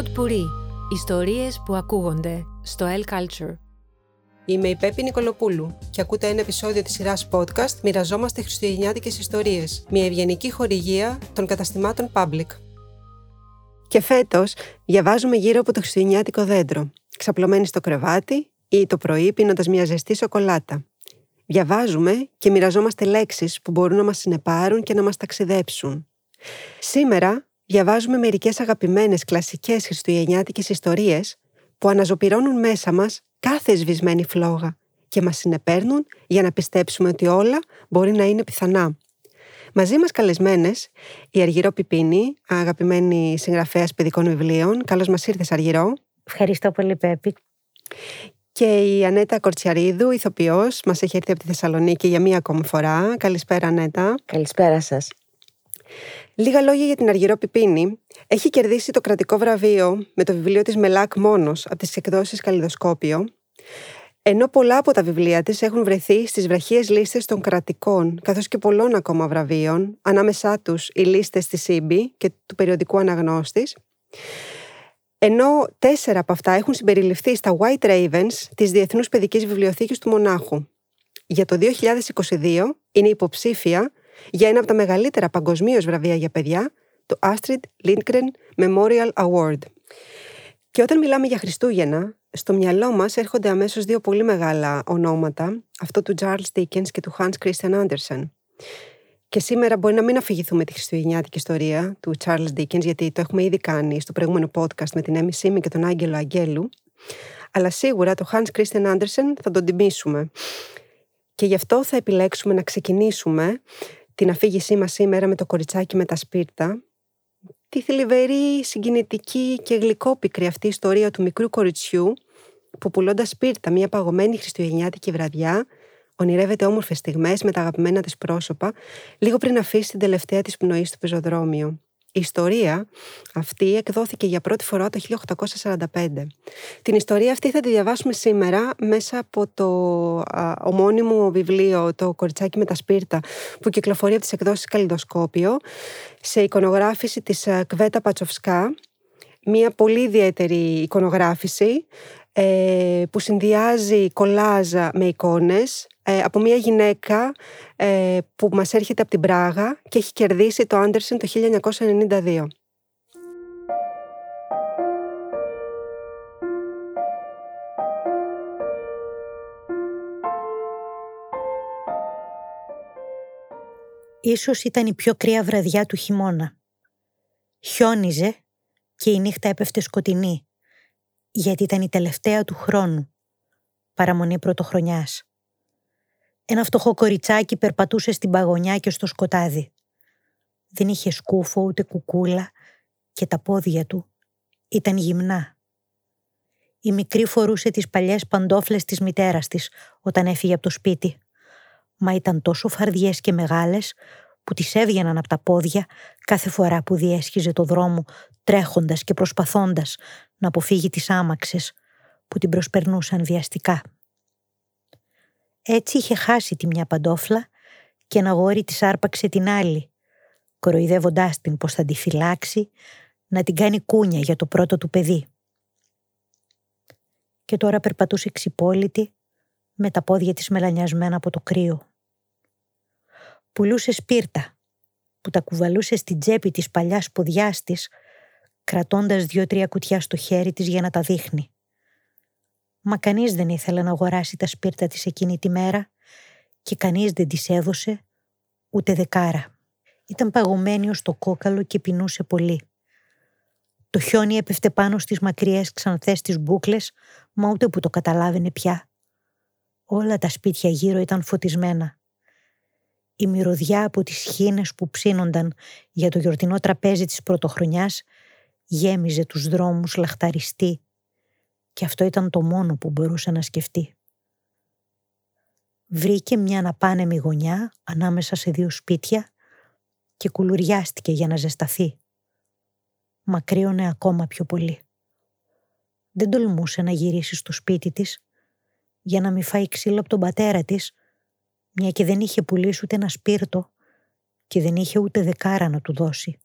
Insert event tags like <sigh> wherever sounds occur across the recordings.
Pod Puri. Ιστορίες που ακούγονται στο El Culture. Είμαι η Πέπη Νικολοπούλου και ακούτε ένα επεισόδιο της σειράς podcast «Μοιραζόμαστε χριστουγεννιάτικες ιστορίες», μια ευγενική χορηγία των καταστημάτων Public. Και φέτος διαβάζουμε γύρω από το χριστουγεννιάτικο δέντρο, ξαπλωμένοι στο κρεβάτι ή το πρωί πίνοντας μια ζεστή σοκολάτα. Διαβάζουμε και μοιραζόμαστε λέξεις που μπορούν να μας συνεπάρουν και να μας ταξιδέψουν. Σήμερα διαβάζουμε μερικές αγαπημένες κλασικές χριστουγεννιάτικες ιστορίες που αναζωπυρώνουν μέσα μας κάθε σβησμένη φλόγα και μας συνεπέρνουν για να πιστέψουμε ότι όλα μπορεί να είναι πιθανά. Μαζί μας καλεσμένες η Αργυρό Πιπίνη, αγαπημένη συγγραφέας παιδικών βιβλίων. Καλώς μας ήρθες Αργυρό. Ευχαριστώ πολύ Πέπη. Και η Ανέτα Κορτσιαρίδου, ηθοποιός, μας έχει έρθει από τη Θεσσαλονίκη για μία ακόμη φορά. Καλησπέρα Ανέτα. Καλησπέρα σας. Λίγα λόγια για την Αργυρό Πιπίνη. Έχει κερδίσει το κρατικό βραβείο με το βιβλίο της Μελάκ μόνος από τις εκδόσεις Καλλιδοσκόπιο. Ενώ πολλά από τα βιβλία της έχουν βρεθεί στις βραχίες λίστες των κρατικών, καθώς και πολλών ακόμα βραβείων, ανάμεσά τους οι λίστες της ΣΥΜΠΗ και του περιοδικού Αναγνώστης, ενώ τέσσερα από αυτά έχουν συμπεριληφθεί στα White Ravens της Διεθνούς Παιδικής Βιβλιοθήκης του Μονάχου. Για το 2022 είναι υποψήφια για ένα από τα μεγαλύτερα παγκοσμίως βραβεία για παιδιά, το Astrid Lindgren Memorial Award. Και όταν μιλάμε για Χριστούγεννα, στο μυαλό μας έρχονται αμέσως δύο πολύ μεγάλα ονόματα, αυτό του Charles Dickens και του Hans Christian Andersen. Και σήμερα μπορεί να μην αφηγηθούμε τη χριστουγεννιάτικη ιστορία του Charles Dickens, γιατί το έχουμε ήδη κάνει στο προηγούμενο podcast με την Έμι Σίμη και τον Άγγελο Αγγέλου. Αλλά σίγουρα το Hans Christian Andersen θα τον τιμήσουμε. Και γι' αυτό θα επιλέξουμε να ξεκινήσουμε την αφήγησή μας σήμερα με το κοριτσάκι με τα σπίρτα, τη θλιβερή, συγκινητική και γλυκόπικρη αυτή ιστορία του μικρού κοριτσιού που πουλώντας σπίρτα μια παγωμένη χριστουγεννιάτικη βραδιά, ονειρεύεται όμορφες στιγμές με τα αγαπημένα της πρόσωπα, λίγο πριν αφήσει την τελευταία της πνοή στο πεζοδρόμιο. Η ιστορία αυτή εκδόθηκε για πρώτη φορά το 1845. Την ιστορία αυτή θα τη διαβάσουμε σήμερα μέσα από το α, ομώνυμο βιβλίο «Το κοριτσάκι με τα σπίρτα» που κυκλοφορεί από τις εκδόσεις Καλλιδοσκόπιο σε εικονογράφηση της Κβέτα Πατσοφσκά μια πολύ ιδιαίτερη εικονογράφηση ε, που συνδυάζει κολάζα με εικόνες ε, από μια γυναίκα ε, που μας έρχεται από την Πράγα και έχει κερδίσει το Άντερσεν το 1992. Ίσως ήταν η πιο κρύα βραδιά του χειμώνα. Χιόνιζε και η νύχτα έπεφτε σκοτεινή, γιατί ήταν η τελευταία του χρόνου, παραμονή πρωτοχρονιάς. Ένα φτωχό κοριτσάκι περπατούσε στην παγωνιά και στο σκοτάδι. Δεν είχε σκούφο ούτε κουκούλα και τα πόδια του ήταν γυμνά. Η μικρή φορούσε τις παλιές παντόφλες της μητέρας της όταν έφυγε από το σπίτι. Μα ήταν τόσο φαρδιές και μεγάλες που τις έβγαιναν από τα πόδια κάθε φορά που διέσχιζε το δρόμο τρέχοντας και προσπαθώντας να αποφύγει τις άμαξες που την προσπερνούσαν βιαστικά. Έτσι είχε χάσει τη μια παντόφλα και ένα γόρι της άρπαξε την άλλη, κοροϊδεύοντάς την πως θα τη φυλάξει, να την κάνει κούνια για το πρώτο του παιδί. Και τώρα περπατούσε ξυπόλυτη, με τα πόδια της μελανιασμένα από το κρύο. Πουλούσε σπίρτα, που τα κουβαλούσε στην τσέπη της παλιάς ποδιάς της, κρατώντας δυο-τρία κουτιά στο χέρι της για να τα δείχνει. Μα κανείς δεν ήθελε να αγοράσει τα σπίρτα της εκείνη τη μέρα και κανείς δεν της έδωσε ούτε δεκάρα. Ήταν παγωμένη ως το κόκαλο και πεινούσε πολύ. Το χιόνι έπεφτε πάνω στις μακριές ξανθές της μπούκλες, μα ούτε που το καταλάβαινε πια. Όλα τα σπίτια γύρω ήταν φωτισμένα. Η μυρωδιά από τις χίνες που ψήνονταν για το γιορτινό τραπέζι της πρωτοχρονιάς γέμιζε τους δρόμους λαχταριστή και αυτό ήταν το μόνο που μπορούσε να σκεφτεί. Βρήκε μια αναπάνεμη γωνιά ανάμεσα σε δύο σπίτια και κουλουριάστηκε για να ζεσταθεί. Μακρύωνε ακόμα πιο πολύ. Δεν τολμούσε να γυρίσει στο σπίτι της για να μην φάει ξύλο από τον πατέρα της, μια και δεν είχε πουλήσει ούτε ένα σπίρτο και δεν είχε ούτε δεκάρα να του δώσει.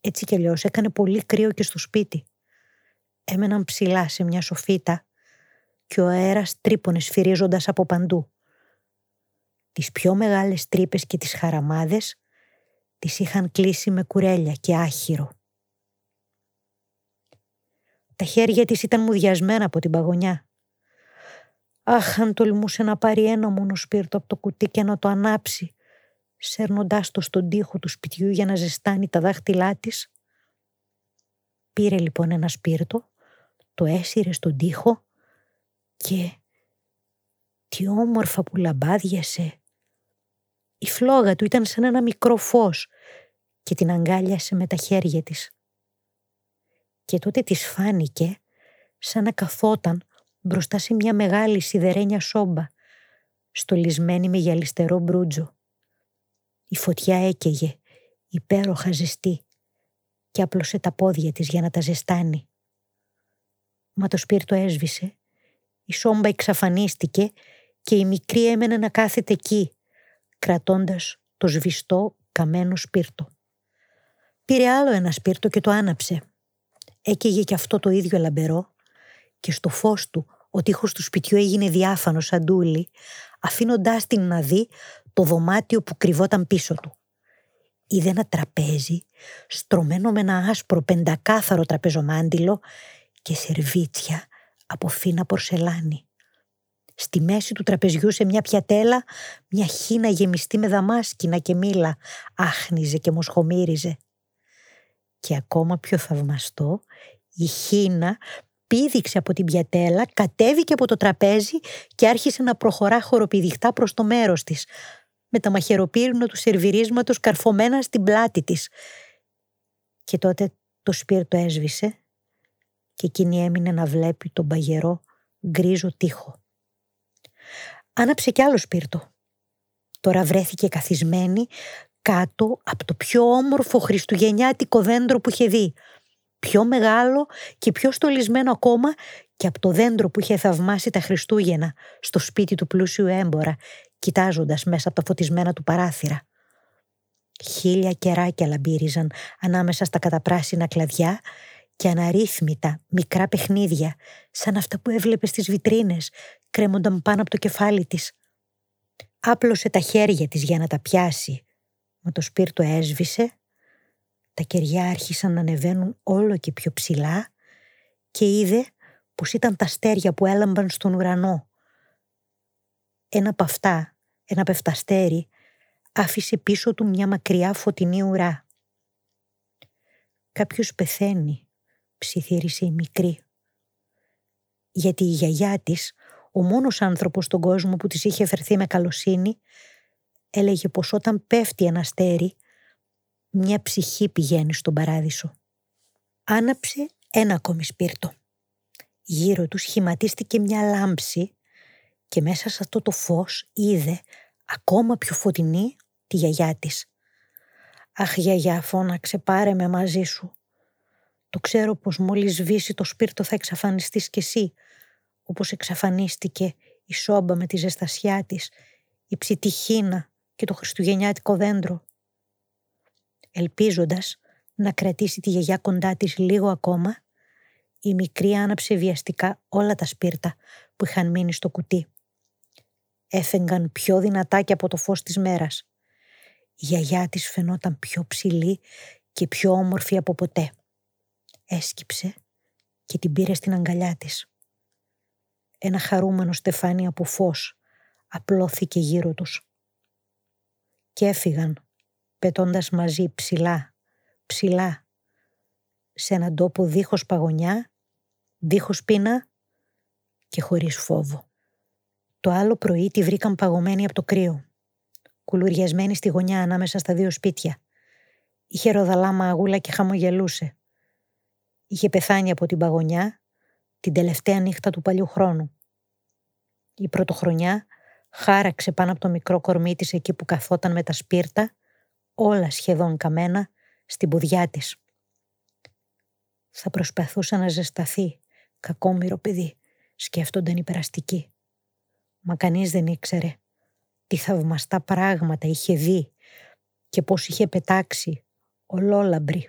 Έτσι κι αλλιώς έκανε πολύ κρύο και στο σπίτι. Έμεναν ψηλά σε μια σοφίτα και ο αέρας τρύπωνε σφυρίζοντας από παντού. Τις πιο μεγάλες τρύπες και τις χαραμάδες τις είχαν κλείσει με κουρέλια και άχυρο. Τα χέρια της ήταν μουδιασμένα από την παγωνιά. Αχ, αν τολμούσε να πάρει ένα μόνο σπίρτο από το κουτί και να το ανάψει, σέρνοντάς το στον τοίχο του σπιτιού για να ζεστάνει τα δάχτυλά της. Πήρε λοιπόν ένα σπίρτο, το έσυρες στον τοίχο και τι όμορφα που λαμπάδιασε. Η φλόγα του ήταν σαν ένα μικρό φως και την αγκάλιασε με τα χέρια της. Και τότε της φάνηκε σαν να καθόταν μπροστά σε μια μεγάλη σιδερένια σόμπα, στολισμένη με γυαλιστερό μπρούτζο. Η φωτιά έκαιγε, υπέροχα ζεστή, και άπλωσε τα πόδια της για να τα ζεστάνει. Μα το σπίρτο έσβησε, η σόμπα εξαφανίστηκε και η μικρή έμενε να κάθεται εκεί, κρατώντας το σβηστό καμένο σπίρτο. Πήρε άλλο ένα σπίρτο και το άναψε. Έκαιγε και αυτό το ίδιο λαμπερό και στο φως του ο τείχος του σπιτιού έγινε διάφανος σαν ντούλι, αφήνοντάς την να δει το δωμάτιο που κρυβόταν πίσω του. Είδε ένα τραπέζι στρωμένο με ένα άσπρο πεντακάθαρο τραπεζομάντιλο και σερβίτσια από φίνα πορσελάνη. Στη μέση του τραπεζιού σε μια πιατέλα μια χίνα γεμιστή με δαμάσκηνα και μήλα άχνιζε και μοσχομύριζε. Και ακόμα πιο θαυμαστό, η χίνα πήδηξε από την πιατέλα, κατέβηκε από το τραπέζι και άρχισε να προχωρά χοροπηδιχτά προς το μέρος της, με τα μαχαιροπύρουνα του σερβιρίσματος καρφωμένα στην πλάτη της. Και τότε το σπίρτο έσβησε και εκείνη έμεινε να βλέπει τον παγερό γκρίζο τείχο. Άναψε κι άλλο σπίρτο. Τώρα βρέθηκε καθισμένη κάτω από το πιο όμορφο χριστουγεννιάτικο δέντρο που είχε δει. Πιο μεγάλο και πιο στολισμένο ακόμα και από το δέντρο που είχε θαυμάσει τα Χριστούγεννα στο σπίτι του πλούσιου έμπορα, κοιτάζοντας μέσα από τα φωτισμένα του παράθυρα. Χίλια κεράκια λαμπύριζαν ανάμεσα στα καταπράσινα κλαδιά και αναρρύθμιτα μικρά παιχνίδια, σαν αυτά που έβλεπες στις βιτρίνες, κρέμονταν πάνω από το κεφάλι της. Άπλωσε τα χέρια της για να τα πιάσει, μα το σπίρτο έσβησε, τα κεριά άρχισαν να ανεβαίνουν όλο και πιο ψηλά και είδε πως ήταν τα αστέρια που έλαμπαν στον ουρανό. Ένα από αυτά, ένα πεφταστέρι, άφησε πίσω του μια μακριά φωτεινή ουρά. Κάποιος πεθαίνει, ψιθύρισε η μικρή. Γιατί η γιαγιά της, ο μόνος άνθρωπος στον κόσμο που της είχε φερθεί με καλοσύνη, έλεγε πως όταν πέφτει ένα αστέρι, μια ψυχή πηγαίνει στον παράδεισο. Άναψε ένα ακόμη σπίρτο. Γύρω τους σχηματίστηκε μια λάμψη και μέσα σε αυτό το φως είδε ακόμα πιο φωτεινή τη γιαγιά της. «Αχ γιαγιά φώναξε πάρε με μαζί σου. Το ξέρω πως μόλις σβήσει το σπίρτο θα εξαφανιστείς κι εσύ, όπως εξαφανίστηκε η σόμπα με τη ζεστασιά της, η ψητυχίνα και το χριστουγεννιάτικο δέντρο. Ελπίζοντας να κρατήσει τη γιαγιά κοντά της λίγο ακόμα, η μικρή άναψε βιαστικά όλα τα σπίρτα που είχαν μείνει στο κουτί. Έφεγγαν πιο δυνατά και από το φως της μέρας. Η γιαγιά της φαινόταν πιο ψηλή και πιο όμορφη από ποτέ. Έσκυψε και την πήρε στην αγκαλιά της. Ένα χαρούμενο στεφάνι από φως απλώθηκε γύρω τους. Και έφυγαν, πετώντας μαζί ψηλά, ψηλά, σε έναν τόπο δίχως παγωνιά, δίχως πείνα και χωρίς φόβο. Το άλλο πρωί τη βρήκαν παγωμένη από το κρύο, κουλουριασμένη στη γωνιά ανάμεσα στα δύο σπίτια. Είχε ροδαλά μαγούλα και χαμογελούσε. Είχε πεθάνει από την παγωνιά την τελευταία νύχτα του παλιού χρόνου. Η πρωτοχρονιά χάραξε πάνω από το μικρό κορμί της εκεί που καθόταν με τα σπίρτα, όλα σχεδόν καμένα, στην πουδιά της. Θα προσπαθούσε να ζεσταθεί, κακόμοιρο παιδί, σκέφτονταν οι περαστικοί. Μα κανείς δεν ήξερε τι θαυμαστά πράγματα είχε δει και πώς είχε πετάξει ολόλαμπρη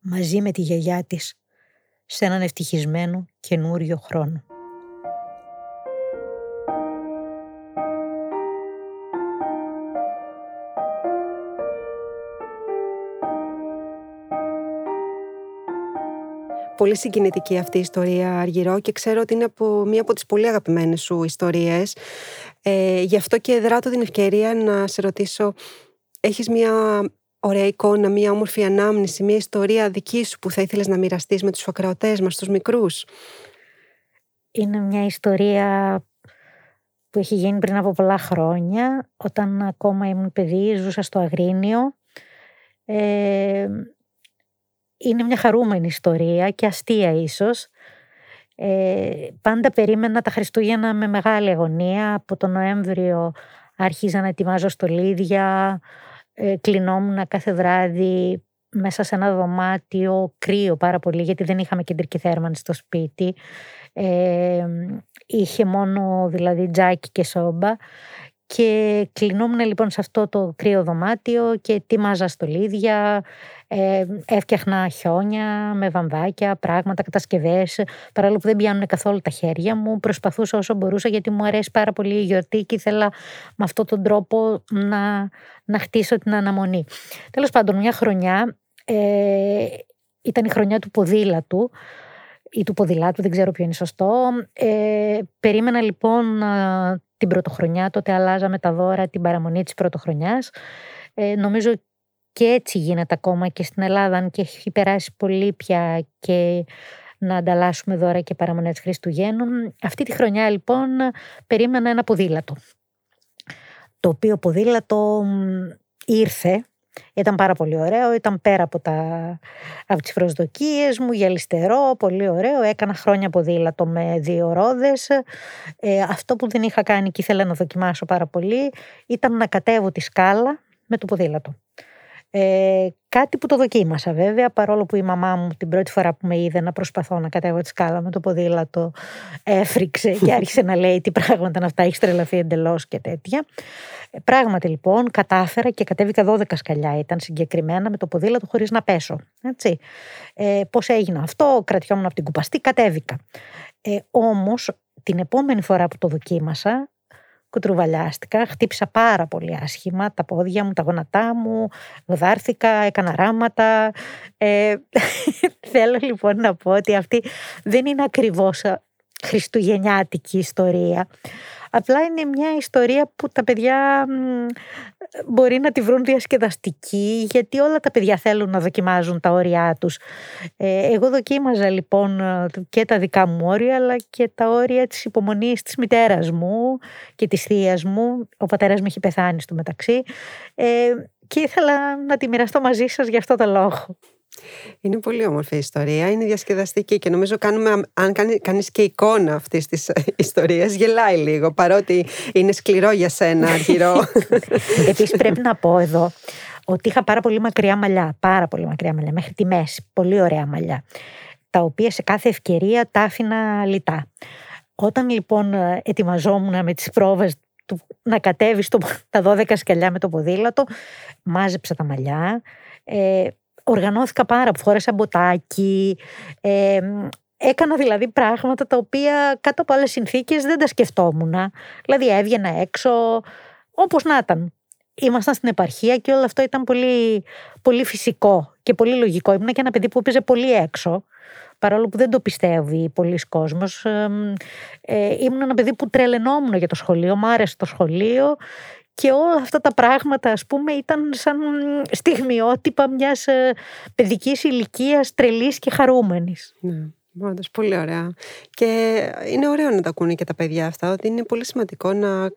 μαζί με τη γιαγιά της σε έναν ευτυχισμένο καινούριο χρόνο. Πολύ συγκινητική αυτή η ιστορία, Αργυρό, και ξέρω ότι είναι από μία από τις πολύ αγαπημένες σου ιστορίες. Ε, γι' αυτό και δράτω την ευκαιρία να σε ρωτήσω, έχεις μία ωραία εικόνα, μία όμορφη ανάμνηση, μία ιστορία δική σου που θα ήθελες να μοιραστείς με τους ακροατές μας, τους μικρούς. Είναι μια ιστορία που έχει γίνει πριν από πολλά χρόνια, όταν ακόμα ήμουν παιδί, ζούσα στο Αγρίνιο. Ε, είναι μια χαρούμενη ιστορία και αστεία ίσως. Ε, πάντα περίμενα τα Χριστούγεννα με μεγάλη αγωνία. Από τον Νοέμβριο άρχιζα να ετοιμάζω στολίδια, ε, κλεινόμουν κάθε βράδυ μέσα σε ένα δωμάτιο κρύο πάρα πολύ γιατί δεν είχαμε κεντρική θέρμανση στο σπίτι. Ε, είχε μόνο δηλαδή τζάκι και σόμπα και κλεινόμουν λοιπόν σε αυτό το κρύο δωμάτιο και ετοίμαζα στολίδια, ε, έφτιαχνα χιόνια με βαμβάκια, πράγματα, κατασκευές. Παρόλο που δεν πιάνουν καθόλου τα χέρια μου, προσπαθούσα όσο μπορούσα γιατί μου αρέσει πάρα πολύ η γιορτή και ήθελα με αυτόν τον τρόπο να, να χτίσω την αναμονή. Τέλος πάντων, μια χρονιά ε, ήταν η χρονιά του ποδήλατου ή του ποδηλάτου, δεν ξέρω ποιο είναι σωστό. Ε, περίμενα λοιπόν την πρωτοχρονιά, τότε αλλάζαμε τα δώρα την παραμονή της πρωτοχρονιάς. Ε, νομίζω και έτσι γίνεται ακόμα και στην Ελλάδα, αν και έχει περάσει πολύ πια και να ανταλλάσσουμε δώρα και παραμονές Χριστουγέννων. Αυτή τη χρονιά λοιπόν περίμενα ένα ποδήλατο. Το οποίο ποδήλατο ήρθε, ήταν πάρα πολύ ωραίο, ήταν πέρα από, τα, από τις προσδοκίες μου, γυαλιστερό, πολύ ωραίο. Έκανα χρόνια ποδήλατο με δύο ρόδες. Ε, αυτό που δεν είχα κάνει και ήθελα να δοκιμάσω πάρα πολύ ήταν να κατέβω τη σκάλα με το ποδήλατο. Ε, κάτι που το δοκίμασα βέβαια, παρόλο που η μαμά μου την πρώτη φορά που με είδε να προσπαθώ να κατέβω τη σκάλα με το ποδήλατο έφρυξε και άρχισε να λέει τι πράγματα είναι αυτά, έχεις τρελαθεί εντελώς και τέτοια. Ε, πράγματι λοιπόν κατάφερα και κατέβηκα 12 σκαλιά ήταν συγκεκριμένα με το ποδήλατο χωρίς να πέσω. Έτσι. Ε, πώς έγινε αυτό, κρατιόμουν από την κουπαστή, κατέβηκα. Ε, όμως την επόμενη φορά που το δοκίμασα κουτρουβαλιάστηκα, χτύπησα πάρα πολύ άσχημα τα πόδια μου, τα γόνατά μου, γδάρθηκα, έκανα ράματα. Ε, <laughs> θέλω λοιπόν να πω ότι αυτή δεν είναι ακριβώς χριστουγεννιάτικη ιστορία. Απλά είναι μια ιστορία που τα παιδιά μπορεί να τη βρουν διασκεδαστική γιατί όλα τα παιδιά θέλουν να δοκιμάζουν τα όρια τους. Ε, εγώ δοκίμαζα λοιπόν και τα δικά μου όρια αλλά και τα όρια της υπομονής της μητέρας μου και της θείας μου. Ο πατέρας μου έχει πεθάνει στο μεταξύ ε, και ήθελα να τη μοιραστώ μαζί σας για αυτό το λόγο. Είναι πολύ όμορφη η ιστορία, είναι διασκεδαστική και νομίζω κάνουμε, αν κάνει κανείς και εικόνα αυτής της ιστορίας, γελάει λίγο, παρότι είναι σκληρό για σένα, αργυρό. <laughs> Επίσης πρέπει να πω εδώ ότι είχα πάρα πολύ μακριά μαλλιά, πάρα πολύ μακριά μαλλιά, μέχρι τη μέση, πολύ ωραία μαλλιά, τα οποία σε κάθε ευκαιρία τα άφηνα λιτά. Όταν λοιπόν ετοιμαζόμουν με τις πρόβες του να κατέβει τα 12 σκαλιά με το ποδήλατο, μάζεψα τα μαλλιά, ε, οργανώθηκα πάρα που φόρεσα μποτάκι, ε, έκανα δηλαδή πράγματα τα οποία κάτω από άλλες συνθήκες δεν τα σκεφτόμουν. Δηλαδή έβγαινα έξω, όπως να ήταν. Ήμασταν στην επαρχία και όλο αυτό ήταν πολύ, πολύ φυσικό και πολύ λογικό. Ήμουν και ένα παιδί που έπαιζε πολύ έξω, παρόλο που δεν το πιστεύει πολλοί κόσμος. Ε, ήμουν ένα παιδί που τρελαινόμουν για το σχολείο, μου άρεσε το σχολείο και όλα αυτά τα πράγματα ας πούμε ήταν σαν στιγμιότυπα μιας ε, παιδικής ηλικίας τρελής και χαρούμενης. Ναι. Όντως, πολύ ωραία. Και είναι ωραίο να τα ακούνε και τα παιδιά αυτά, ότι είναι πολύ σημαντικό να ε,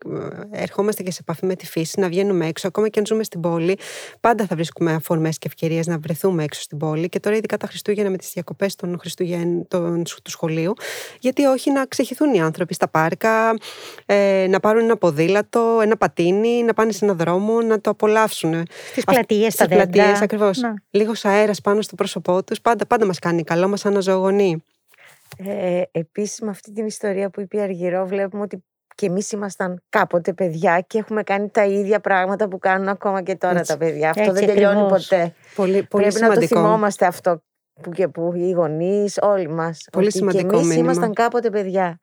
ερχόμαστε και σε επαφή με τη φύση, να βγαίνουμε έξω. Ακόμα και αν ζούμε στην πόλη, πάντα θα βρίσκουμε αφορμές και ευκαιρίες να βρεθούμε έξω στην πόλη. Και τώρα, ειδικά τα Χριστούγεννα με τις διακοπές των Χριστουγέννων του σχολείου, γιατί όχι να ξεχυθούν οι άνθρωποι στα πάρκα, ε, να πάρουν ένα ποδήλατο, ένα πατίνι, να πάνε σε ένα δρόμο, να το απολαύσουν. Στις πλατείες, στα πλατείες, ακριβώς. Λίγος αέρας πάνω στο πρόσωπό τους, πάντα, πάντα μας κάνει καλό, μας αναζωογονεί. Ε, επίσης με αυτή την ιστορία που είπε η Αργυρό βλέπουμε ότι και εμείς ήμασταν κάποτε παιδιά και έχουμε κάνει τα ίδια πράγματα που κάνουν ακόμα και τώρα τα παιδιά. Αυτό δεν τελειώνει ποτέ. Πολύ, πολύ Πρέπει σημαντικό. να το θυμόμαστε αυτό που και που, οι γονείς, όλοι μας. Πολύ σημαντικό και εμείς μήνυμα. ήμασταν κάποτε παιδιά.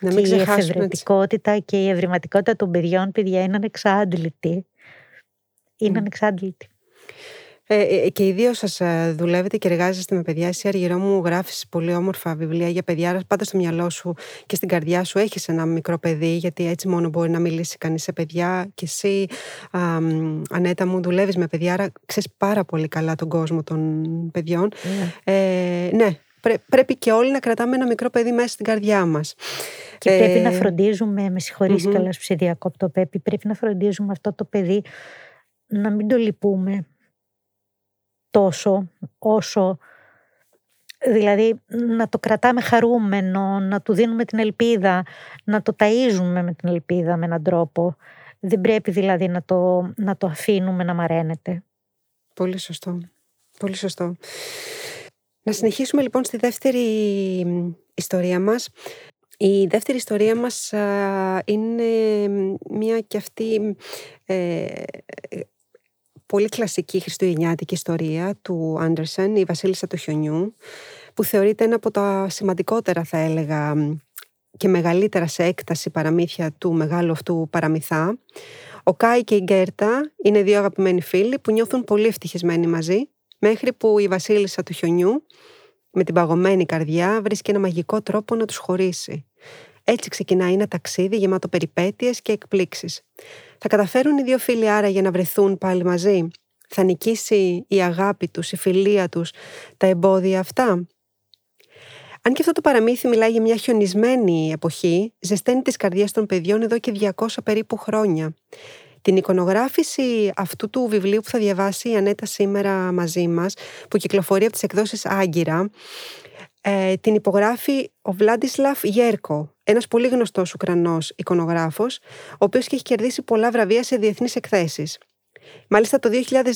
Να και μην η ξεχάσουμε έτσι. εφευρετικότητα και η ευρηματικότητα των παιδιών, παιδιά, είναι ανεξάντλητη. Είναι Μμ. ανεξάντλητη. Ε, ε, και οι δύο σας δουλεύετε και εργάζεστε με παιδιά. Εσύ, Αργυρό μου, γράφεις πολύ όμορφα βιβλία για παιδιά. Άρα, πάντα στο μυαλό σου και στην καρδιά σου έχεις ένα μικρό παιδί, γιατί έτσι μόνο μπορεί να μιλήσει κανείς σε παιδιά. Και εσύ, α, μ, Ανέτα μου, δουλεύεις με παιδιά, άρα ξέρεις πάρα πολύ καλά τον κόσμο των παιδιών. Ναι. Ε, ναι, πρέ- πρέπει και όλοι να κρατάμε ένα μικρό παιδί μέσα στην καρδιά μας. Και Ε, πρέπει να φροντίζουμε, με συγχωρείς μμμ. κιόλας που σε διακόπτω Πέπη, πρέπει να φροντίζουμε αυτό το παιδί να μην το λυπούμε τόσο όσο δηλαδή να το κρατάμε χαρούμενο, να του δίνουμε την ελπίδα, να το ταΐζουμε με την ελπίδα με έναν τρόπο. Δεν πρέπει δηλαδή να το, να το αφήνουμε να μαραίνεται. Πολύ σωστό. Πολύ σωστό. Να συνεχίσουμε λοιπόν στη δεύτερη μ, ιστορία μας. Η δεύτερη ιστορία μας α, είναι μια και αυτή ε, πολύ κλασική χριστουγεννιάτικη ιστορία του Άντερσεν, η Βασίλισσα του Χιονιού, που θεωρείται ένα από τα σημαντικότερα θα έλεγα μ, και μεγαλύτερα σε έκταση παραμύθια του μεγάλου αυτού παραμυθά. Ο Κάι και η Γκέρτα είναι δύο αγαπημένοι φίλοι που νιώθουν πολύ ευτυχισμένοι μαζί, μέχρι που η Βασίλισσα του Χιονιού, με την παγωμένη καρδιά, βρίσκει ένα μαγικό τρόπο να τους χωρίσει. Έτσι ξεκινάει ένα ταξίδι γεμάτο περιπέτειες και εκπλήξεις. Θα καταφέρουν οι δύο φίλοι άραγε να βρεθούν πάλι μαζί; Θα νικήσει η αγάπη τους, η φιλία τους, τα εμπόδια αυτά; Αν και αυτό το παραμύθι μιλάει για μια χιονισμένη εποχή, ζεσταίνει τις καρδιές των παιδιών εδώ και 200 περίπου χρόνια. Την εικονογράφηση αυτού του βιβλίου που θα διαβάσει η Ανέτα σήμερα μαζί μας, που κυκλοφορεί από τις εκδόσεις Άγκυρα, ε, την υπογράφει ο Βλάντισλαφ Γέρκο, ένας πολύ γνωστός Ουκρανός εικονογράφος, ο οποίος και έχει κερδίσει πολλά βραβεία σε διεθνείς εκθέσεις. Μάλιστα το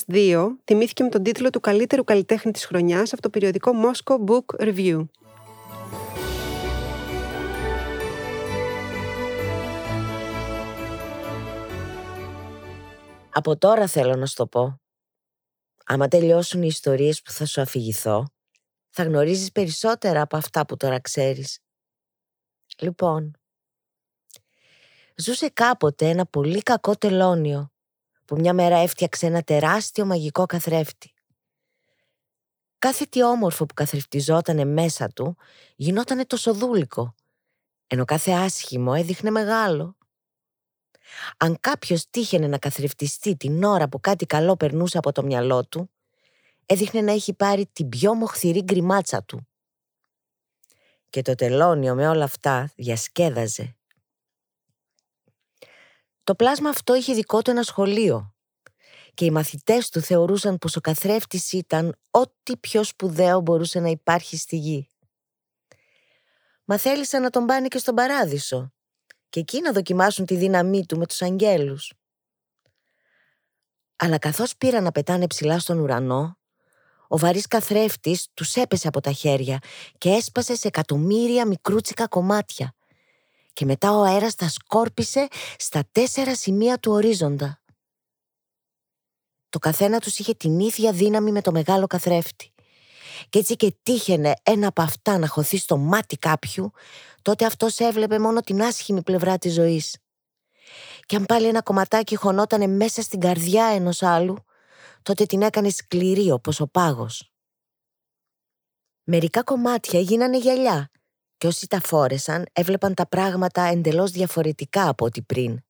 2002 τιμήθηκε με τον τίτλο του καλύτερου καλλιτέχνη της χρονιάς από το περιοδικό Moscow Book Review. Από τώρα θέλω να σου το πω. Άμα τελειώσουν οι ιστορίες που θα σου αφηγηθώ, θα γνωρίζεις περισσότερα από αυτά που τώρα ξέρεις. Λοιπόν, ζούσε κάποτε ένα πολύ κακό τελώνιο που μια μέρα έφτιαξε ένα τεράστιο μαγικό καθρέφτη. Κάθε τι όμορφο που καθρεφτιζότανε μέσα του γινότανε τόσο δούλικο, ενώ κάθε άσχημο έδειχνε μεγάλο. Αν κάποιος τύχαινε να καθρεφτιστεί την ώρα που κάτι καλό περνούσε από το μυαλό του, έδειχνε να έχει πάρει την πιο μοχθηρή γκριμάτσα του. Και το τελώνιο με όλα αυτά διασκέδαζε. Το πλάσμα αυτό είχε δικό του ένα σχολείο και οι μαθητές του θεωρούσαν πως ο καθρέφτης ήταν ό,τι πιο σπουδαίο μπορούσε να υπάρχει στη γη. Μα θέλησαν να τον πάνε και στον παράδεισο και εκεί να δοκιμάσουν τη δύναμή του με τους αγγέλους. Αλλά καθώς πήραν να πετάνε ψηλά στον ουρανό, ο βαρύς καθρέφτης τους έπεσε από τα χέρια και έσπασε σε εκατομμύρια μικρούτσικα κομμάτια και μετά ο αέρας τα σκόρπισε στα τέσσερα σημεία του ορίζοντα. Το καθένα τους είχε την ίδια δύναμη με το μεγάλο καθρέφτη. Και έτσι και τύχαινε ένα από αυτά να χωθεί στο μάτι κάποιου, τότε αυτός έβλεπε μόνο την άσχημη πλευρά της ζωής. Και αν πάλι ένα κομματάκι χωνότανε μέσα στην καρδιά ενός άλλου, τότε την έκανες σκληρή όπως ο πάγος. Μερικά κομμάτια γίνανε γυαλιά και όσοι τα φόρεσαν έβλεπαν τα πράγματα εντελώς διαφορετικά από ό,τι πριν.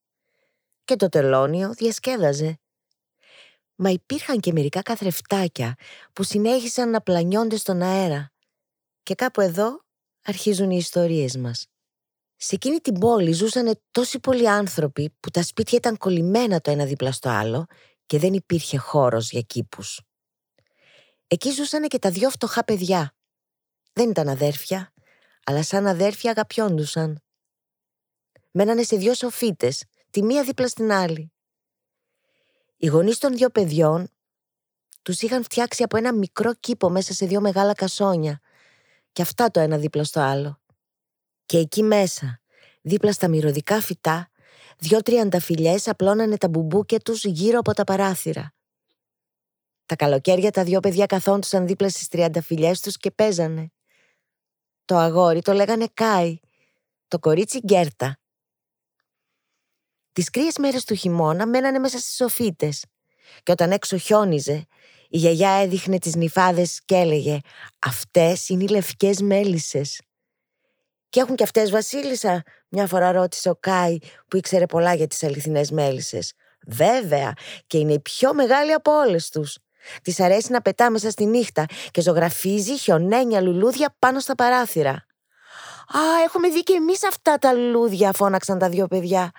Και το τελώνιο διασκέδαζε. Μα υπήρχαν και μερικά καθρεφτάκια που συνέχισαν να πλανιώνται στον αέρα. Και κάπου εδώ αρχίζουν οι ιστορίες μας. Σε εκείνη την πόλη ζούσαν τόσοι πολλοί άνθρωποι που τα σπίτια ήταν κολλημένα το ένα δίπλα στο άλλο και δεν υπήρχε χώρος για κήπους. Εκεί ζούσαν και τα δυο φτωχά παιδιά. Δεν ήταν αδέρφια, αλλά σαν αδέρφια αγαπιόντουσαν. Μένανε σε δυο σοφίτες, τη μία δίπλα στην άλλη. Οι γονείς των δύο παιδιών τους είχαν φτιάξει από ένα μικρό κήπο μέσα σε δύο μεγάλα κασόνια και αυτά το ένα δίπλα στο άλλο. Και εκεί μέσα, δίπλα στα μυρωδικά φυτά, δυο τριανταφυλιές απλώνανε τα μπουμπούκια τους γύρω από τα παράθυρα. Τα καλοκαίρια τα δυο παιδιά καθόντουσαν δίπλα στις τριανταφυλιές τους και παίζανε. Το αγόρι το λέγανε Κάι, το κορίτσι Γκέρτα. Τις κρύες μέρες του χειμώνα μένανε μέσα στις σοφίτες και όταν έξω χιόνιζε, η γιαγιά έδειχνε τις νυφάδες και έλεγε «Αυτές είναι οι λευκές μέλισσες». «Και έχουν και αυτές βασίλισσα» μια φορά ρώτησε ο Κάι που ήξερε πολλά για τις αληθινές μέλισσες. «Βέβαια και είναι η πιο μεγάλη από όλες τους». Της αρέσει να πετά μέσα στη νύχτα και ζωγραφίζει χιονένια λουλούδια πάνω στα παράθυρα. Α, έχουμε δει και εμείς αυτά τα λουλούδια, φώναξαν τα δύο παιδιά.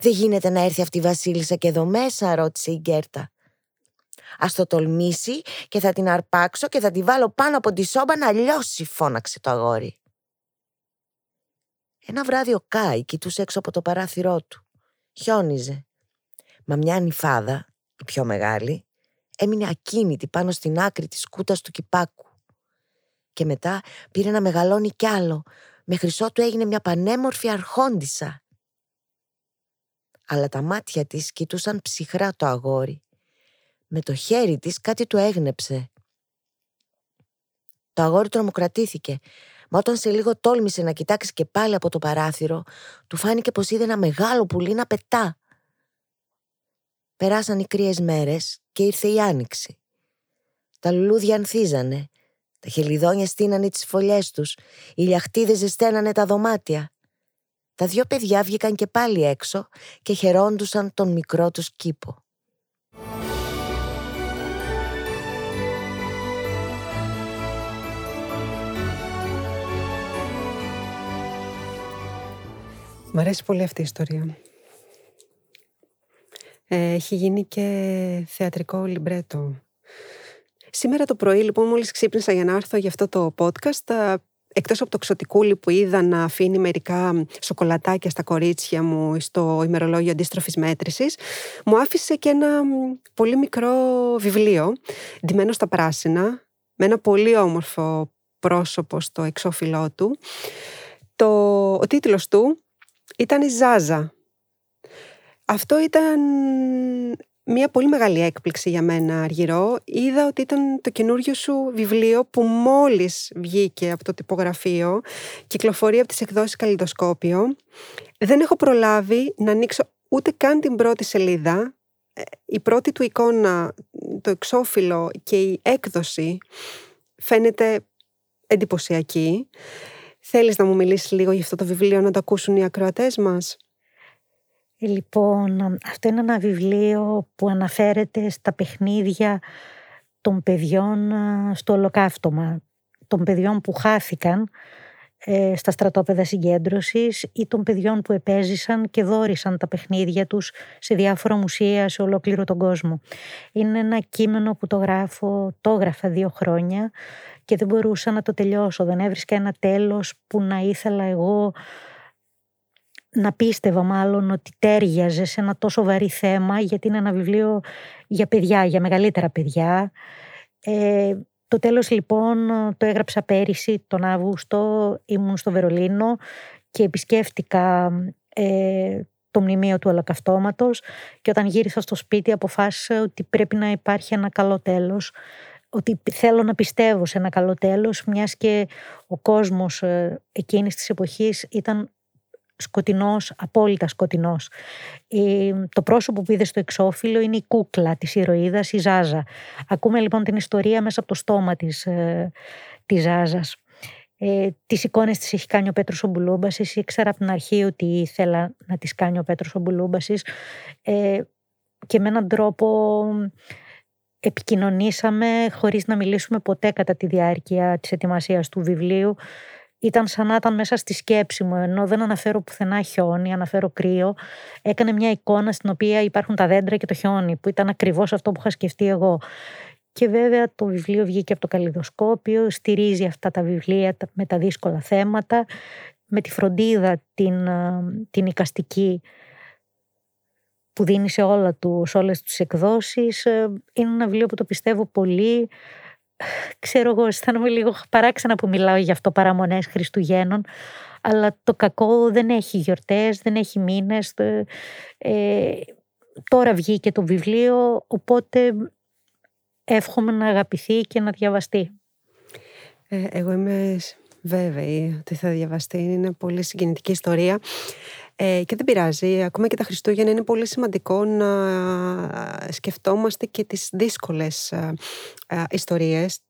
Δεν γίνεται να έρθει αυτή η Βασίλισσα και εδώ μέσα, ρώτησε η Γκέρτα. Α το τολμήσει και θα την αρπάξω και θα τη βάλω πάνω από τη σόμπα να λιώσει, φώναξε το αγόρι. Ένα βράδυ ο Κάι κοιτούσε έξω από το παράθυρό του. Χιόνιζε. Μα μια νυφάδα, η πιο μεγάλη, έμεινε ακίνητη πάνω στην άκρη της κούτας του κυπάκου. Και μετά πήρε να μεγαλώνει κι άλλο, μέχρι του έγινε μια πανέμορφη αρχόντισσα. Αλλά τα μάτια της κοιτούσαν ψυχρά το αγόρι. Με το χέρι της κάτι του έγνεψε. Το αγόρι τρομοκρατήθηκε, μα όταν σε λίγο τόλμησε να κοιτάξεις και πάλι από το παράθυρο, του φάνηκε πως είδε ένα μεγάλο πουλί να πετά. Περάσαν οι κρύες μέρες και ήρθε η άνοιξη. Τα λουλούδια ανθίζανε, τα χελιδόνια στείνανε τις φωλιές τους, οι λιαχτίδες ζεσταίνανε τα δωμάτια. Τα δυο παιδιά βγήκαν και πάλι έξω και χαιρόντουσαν τον μικρό τους κήπο. Μ' αρέσει πολύ αυτή η ιστορία. Ε, έχει γίνει και θεατρικό λιμπρέτο. Σήμερα το πρωί, λοιπόν, μόλις ξύπνησα για να έρθω για αυτό το podcast, εκτός από το ξωτικούλι που είδα να αφήνει μερικά σοκολατάκια στα κορίτσια μου στο ημερολόγιο αντίστροφης μέτρησης, μου άφησε και ένα πολύ μικρό βιβλίο, ντυμένο στα πράσινα, με ένα πολύ όμορφο πρόσωπο στο εξώφυλλό του. Το, ο τίτλος του ήταν η Ζάζα αυτό ήταν μια πολύ μεγάλη έκπληξη για μένα, Αργυρό. Είδα ότι ήταν το καινούριο σου βιβλίο που μόλις βγήκε από το τυπογραφείο, κυκλοφορεί από τις εκδόσεις Καλλιδοσκόπιο. Δεν έχω προλάβει να ανοίξω ούτε καν την πρώτη σελίδα. Ε, η πρώτη του εικόνα, το εξώφυλλο και η έκδοση φαίνεται εντυπωσιακή. Θέλεις να μου μιλήσεις λίγο για αυτό το βιβλίο, να το ακούσουν οι ακροατές μας; Λοιπόν, αυτό είναι ένα βιβλίο που αναφέρεται στα παιχνίδια των παιδιών στο ολοκαύτωμα, των παιδιών που χάθηκαν ε, στα στρατόπεδα συγκέντρωσης ή των παιδιών που επέζησαν και δόρισαν τα παιχνίδια τους σε διάφορα μουσεία σε ολόκληρο τον κόσμο. Είναι ένα κείμενο που το γράφω, το έγραφα δύο χρόνια και δεν μπορούσα να το τελειώσω. Δεν έβρισκα ένα τέλος που να ήθελα εγώ να πίστευα μάλλον ότι τέριαζε σε ένα τόσο βαρύ θέμα γιατί είναι ένα βιβλίο για παιδιά, για μεγαλύτερα παιδιά. Ε, το τέλος λοιπόν το έγραψα πέρυσι τον Αύγουστο, ήμουν στο Βερολίνο και επισκέφτηκα ε, το μνημείο του Ολοκαυτώματος και όταν γύρισα στο σπίτι αποφάσισα ότι πρέπει να υπάρχει ένα καλό τέλος ότι θέλω να πιστεύω σε ένα καλό τέλος μιας και ο κόσμος ε, εκείνης της εποχής ήταν σκοτεινός, απόλυτα σκοτεινός. το πρόσωπο που είδε στο εξώφυλλο είναι η κούκλα της ηρωίδας, η Ζάζα. Ακούμε λοιπόν την ιστορία μέσα από το στόμα της, ε, της Ζάζας. Ε, τις εικόνες τις έχει κάνει ο Πέτρος ο Μπουλούμπασης. Ήξερα από την αρχή ότι ήθελα να τις κάνει ο Πέτρος ο Μπουλούμπασης. Ε, και με έναν τρόπο επικοινωνήσαμε χωρίς να μιλήσουμε ποτέ κατά τη διάρκεια της ετοιμασίας του βιβλίου ήταν σαν να ήταν μέσα στη σκέψη μου, ενώ δεν αναφέρω πουθενά χιόνι, αναφέρω κρύο. Έκανε μια εικόνα στην οποία υπάρχουν τα δέντρα και το χιόνι, που ήταν ακριβώς αυτό που είχα σκεφτεί εγώ. Και βέβαια το βιβλίο βγήκε από το καλλιδοσκόπιο, στηρίζει αυτά τα βιβλία με τα δύσκολα θέματα, με τη φροντίδα την, την οικαστική που δίνει σε, όλα τους, σε όλες τις εκδόσεις. Ε, είναι ένα βιβλίο που το πιστεύω πολύ ξέρω εγώ, αισθάνομαι λίγο παράξενα που μιλάω για αυτό παραμονές Χριστουγέννων, αλλά το κακό δεν έχει γιορτές, δεν έχει μήνες. Ε, τώρα βγήκε το βιβλίο, οπότε εύχομαι να αγαπηθεί και να διαβαστεί. Ε, εγώ είμαι βέβαιη ότι θα διαβαστεί. Είναι πολύ συγκινητική ιστορία. Ε, και δεν πειράζει. Ακόμα και τα Χριστούγεννα είναι πολύ σημαντικό να σκεφτόμαστε και τις δύσκολες ε, ε, ιστορίες.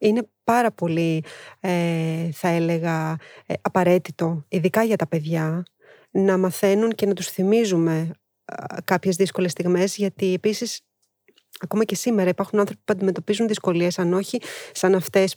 Είναι πάρα πολύ, ε, θα έλεγα, απαραίτητο, ειδικά για τα παιδιά, να μαθαίνουν και να τους θυμίζουμε κάποιες δύσκολες στιγμές, γιατί επίσης ακόμα και σήμερα υπάρχουν άνθρωποι που αντιμετωπίζουν δυσκολίες, αν όχι σαν αυτές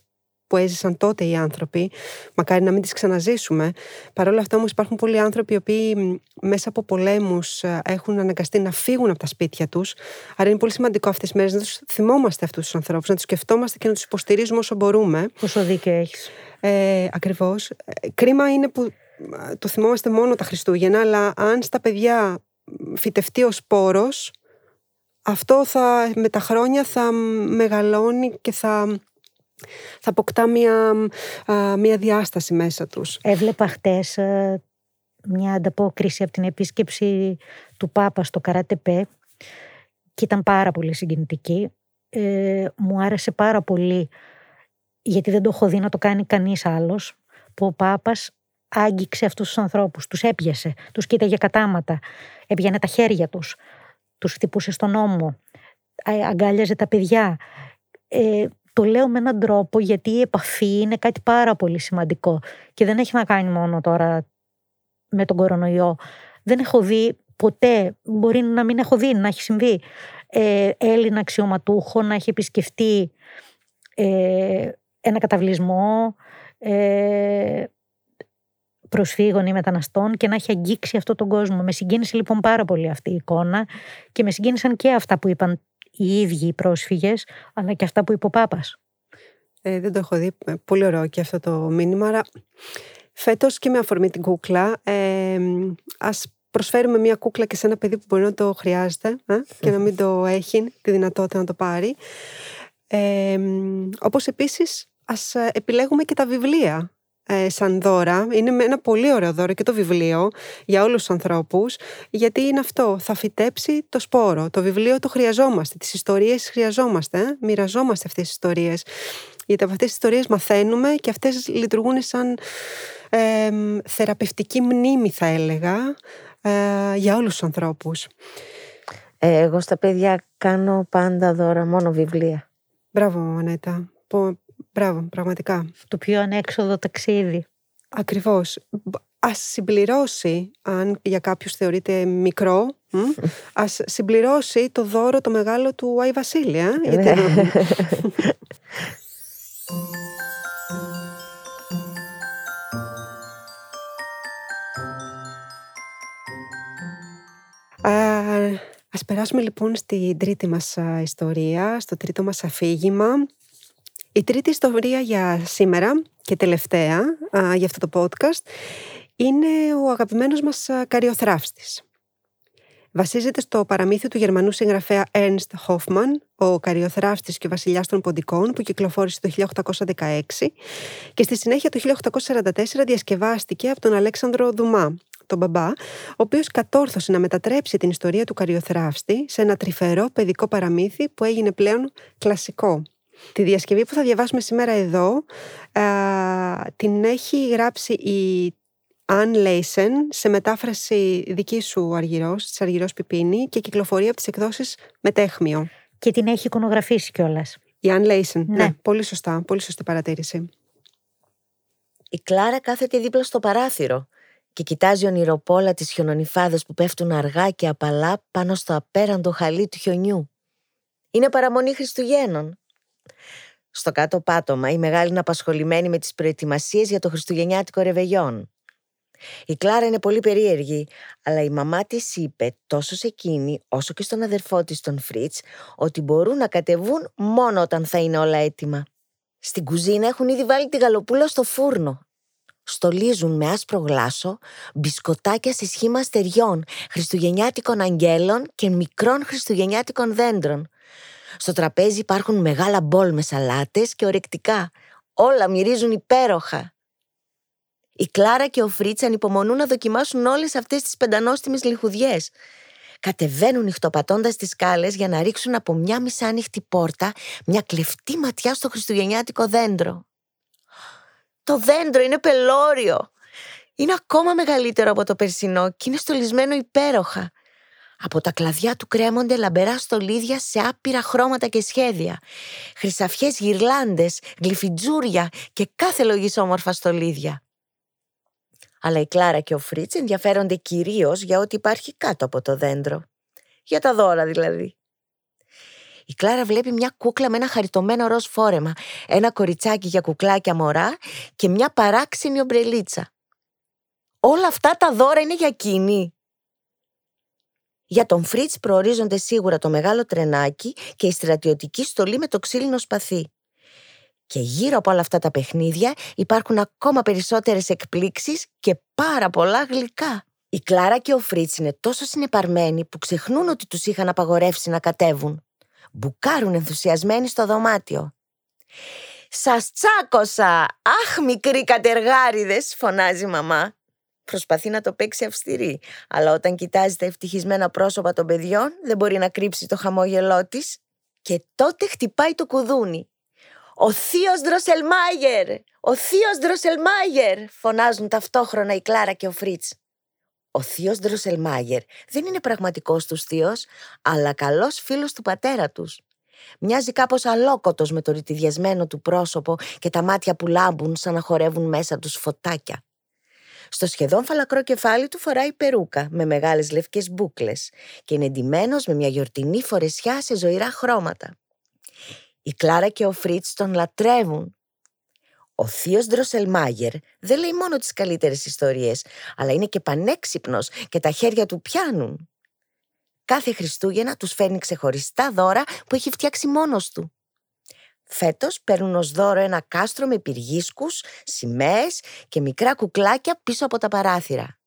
που έζησαν τότε οι άνθρωποι, μακάρι να μην τις ξαναζήσουμε. Παρ' όλα αυτά όμως υπάρχουν πολλοί άνθρωποι οι οποίοι μέσα από πολέμους ε, έχουν αναγκαστεί να φύγουν από τα σπίτια τους. Άρα είναι πολύ σημαντικό αυτές τις μέρες να τους θυμόμαστε αυτούς τους ανθρώπους, να τους σκεφτόμαστε και να τους υποστηρίζουμε όσο μπορούμε. Πόσο δίκαιο έχεις. Ε, ακριβώς. Ε, κρίμα είναι που ε, το θυμόμαστε μόνο τα Χριστούγεννα, αλλά αν στα παιδιά φυτευτεί ο σπόρος, αυτό θα, με τα χρόνια θα μεγαλώνει και θα θα αποκτά μια, μια διάσταση μέσα τους. Έβλεπα χτες ε, μια ανταπόκριση από την επίσκεψη του Πάπα στο Καράτεπέ και ήταν πάρα πολύ συγκινητική. Ε, μου άρεσε πάρα πολύ γιατί δεν το έχω δει να το κάνει κανείς άλλος που ο Πάπας άγγιξε αυτούς τους ανθρώπους, τους έπιασε, τους κοίταγε κατάματα, έπιανε τα χέρια τους, τους χτυπούσε στον ώμο, αγκάλιαζε τα παιδιά. Ε, το λέω με έναν τρόπο γιατί η επαφή είναι κάτι πάρα πολύ σημαντικό και δεν έχει να κάνει μόνο τώρα με τον κορονοϊό. Δεν έχω δει ποτέ, μπορεί να μην έχω δει, να έχει συμβεί, ε, Έλληνα αξιωματούχο να έχει επισκεφτεί ε, ένα καταβλισμό ε, προσφύγων ή μεταναστών και να έχει αγγίξει αυτόν τον κόσμο. Με συγκίνησε λοιπόν πάρα πολύ αυτή η εικόνα και με συγκίνησαν και αυτά που είπαν οι ίδιοι οι πρόσφυγες, αλλά και αυτά που είπε ο Πάπας. Ε, δεν το έχω δει. Ε, πολύ ωραίο και αυτό το μήνυμα. Άρα, φέτος και με αφορμή την κούκλα, ε, ας προσφέρουμε μια κούκλα και σε ένα παιδί που μπορεί να το χρειάζεται ε, και να μην το έχει τη δυνατότητα να το πάρει. Ε, όπως επίσης, ας ε, επιλέγουμε και τα βιβλία ε, σαν δώρα. Είναι ένα πολύ ωραίο δώρο και το βιβλίο για όλους τους ανθρώπους, γιατί είναι αυτό, θα φυτέψει το σπόρο. Το βιβλίο το χρειαζόμαστε, τις ιστορίες χρειαζόμαστε, ε; μοιραζόμαστε αυτές τις ιστορίες. Γιατί από αυτές τις ιστορίες μαθαίνουμε και αυτές λειτουργούν σαν ε, θεραπευτική μνήμη θα έλεγα ε, για όλους τους ανθρώπους. Ε, εγώ στα παιδιά κάνω πάντα δώρα μόνο βιβλία. Μπράβο Ανέτα. Μπράβο, πραγματικά. Το πιο ανέξοδο ταξίδι. Ακριβώς. Ας συμπληρώσει, αν για κάποιους θεωρείται μικρό, <laughs> ας συμπληρώσει το δώρο το μεγάλο του Άι Βασίλεια. Ε, ναι. <laughs> Ας περάσουμε λοιπόν στην τρίτη μας ιστορία, στο τρίτο μας αφήγημα. Η τρίτη ιστορία για σήμερα και τελευταία για αυτό το podcast είναι ο αγαπημένος μας καριοθράφστης. Βασίζεται στο παραμύθι του Γερμανού συγγραφέα Ernst Hoffmann, ο καριοθράφτης και βασιλιάς των ποντικών που κυκλοφόρησε το 1816 και στη συνέχεια το 1844 διασκευάστηκε από τον Αλέξανδρο Δουμά, τον μπαμπά, ο οποίος κατόρθωσε να μετατρέψει την ιστορία του καριοθράφστη σε ένα τρυφερό παιδικό παραμύθι που έγινε πλέον κλασικό. Τη διασκευή που θα διαβάσουμε σήμερα εδώ την έχει γράψει η Αν Λέισεν σε μετάφραση δική σου Αργυρός, της Αργυρός Πιπίνη και κυκλοφορεί από τις εκδόσεις Μετέχμιο. Και την έχει εικονογραφήσει κιόλας. Η Αν Λέισεν, ναι. ναι. Πολύ σωστά, πολύ σωστή παρατήρηση. Η Κλάρα κάθεται δίπλα στο παράθυρο και κοιτάζει ονειροπόλα τις χιονονιφάδες που πέφτουν αργά και απαλά πάνω στο απέραντο χαλί του χιονιού. Είναι παραμονή Χριστουγέννων στο κάτω πάτωμα, η μεγάλη είναι απασχολημένη με τις προετοιμασίες για το χριστουγεννιάτικο ρεβεγιόν. Η Κλάρα είναι πολύ περίεργη, αλλά η μαμά της είπε τόσο σε εκείνη όσο και στον αδερφό της τον Φρίτς ότι μπορούν να κατεβούν μόνο όταν θα είναι όλα έτοιμα. Στην κουζίνα έχουν ήδη βάλει τη γαλοπούλα στο φούρνο. Στολίζουν με άσπρο γλάσο μπισκοτάκια σε σχήμα στεριών, χριστουγεννιάτικων αγγέλων και μικρών χριστουγεννιάτικων δέντρων. Στο τραπέζι υπάρχουν μεγάλα μπολ με σαλάτες και ορεκτικά. Όλα μυρίζουν υπέροχα. Η Κλάρα και ο Φρίτς ανυπομονούν να δοκιμάσουν όλες αυτές τις πεντανόστιμες λιχουδιές. κατεβαίνουν νυχτοπατώντας τις σκάλες για να ρίξουν από μια μισάνοιχτη πόρτα μια κλεφτή ματιά στο χριστουγεννιάτικο δέντρο. Το δέντρο είναι πελώριο. Είναι ακόμα μεγαλύτερο από το περσινό και είναι στολισμένο υπέροχα. Από τα κλαδιά του κρέμονται λαμπερά στολίδια σε άπειρα χρώματα και σχέδια. Χρυσαφιές γυρλάντες, γλυφιτζούρια και κάθε λογής όμορφα στολίδια. Αλλά η Κλάρα και ο Φρίτς ενδιαφέρονται κυρίως για ό,τι υπάρχει κάτω από το δέντρο. Για τα δώρα δηλαδή. Η Κλάρα βλέπει μια κούκλα με ένα χαριτωμένο ροζ φόρεμα, ένα κοριτσάκι για κουκλάκια μωρά και μια παράξενη ομπρελίτσα. Όλα αυτά τα δώρα είναι για εκείνη. Για τον Φρίτς προορίζονται σίγουρα το μεγάλο τρενάκι και η στρατιωτική στολή με το ξύλινο σπαθί. Και γύρω από όλα αυτά τα παιχνίδια υπάρχουν ακόμα περισσότερες εκπλήξεις και πάρα πολλά γλυκά. Η Κλάρα και ο Φρίτς είναι τόσο συνεπαρμένοι που ξεχνούν ότι τους είχαν απαγορεύσει να κατέβουν. Μπουκάρουν ενθουσιασμένοι στο δωμάτιο. «Σας τσάκωσα! Αχ, μικροί κατεργάριδες!» φωνάζει η μαμά. Προσπαθεί να το παίξει αυστηρή, αλλά όταν κοιτάζει τα ευτυχισμένα πρόσωπα των παιδιών δεν μπορεί να κρύψει το χαμόγελό της. Και τότε χτυπάει το κουδούνι. «Ο θείος Δροσελμάγερ! Ο θείος Δροσελμάγερ!» φωνάζουν ταυτόχρονα η Κλάρα και ο Φρίτς. Ο θείος Δροσελμάγερ δεν είναι πραγματικός τους θείος, αλλά καλός φίλος του πατέρα τους. Μοιάζει κάπως αλόκοτος με το ρητιδιασμένο του πρόσωπο και τα μάτια που λάμπουν σαν να χορεύουν μέσα τους φωτάκια. Στο σχεδόν φαλακρό κεφάλι του φοράει περούκα με μεγάλες λευκές μπούκλες και είναι εντυμένος με μια γιορτινή φορεσιά σε ζωηρά χρώματα. Η Κλάρα και ο Φρίτς τον λατρεύουν. Ο θείος Ντροσελμάγερ δεν λέει μόνο τις καλύτερες ιστορίες, αλλά είναι και πανέξυπνος και τα χέρια του πιάνουν. Κάθε Χριστούγεννα τους φέρνει ξεχωριστά δώρα που έχει φτιάξει μόνος του. Φέτος παίρνουν ως δώρο ένα κάστρο με πυργίσκους, σημαίες και μικρά κουκλάκια πίσω από τα παράθυρα.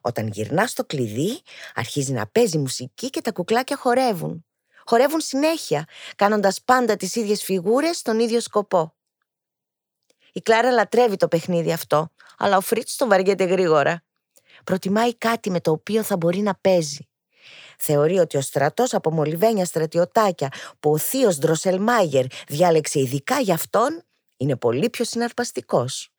Όταν γυρνάς στο κλειδί, αρχίζει να παίζει μουσική και τα κουκλάκια χορεύουν. Χορεύουν συνέχεια, κάνοντας πάντα τις ίδιες φιγούρες στον ίδιο σκοπό. Η Κλάρα λατρεύει το παιχνίδι αυτό, αλλά ο Φρίτς το βαριέται γρήγορα. Προτιμάει κάτι με το οποίο θα μπορεί να παίζει. Θεωρεί ότι ο στρατός από μολυβένια στρατιωτάκια που ο θείος Ντροσελμάγερ διάλεξε ειδικά για αυτόν είναι πολύ πιο συναρπαστικός.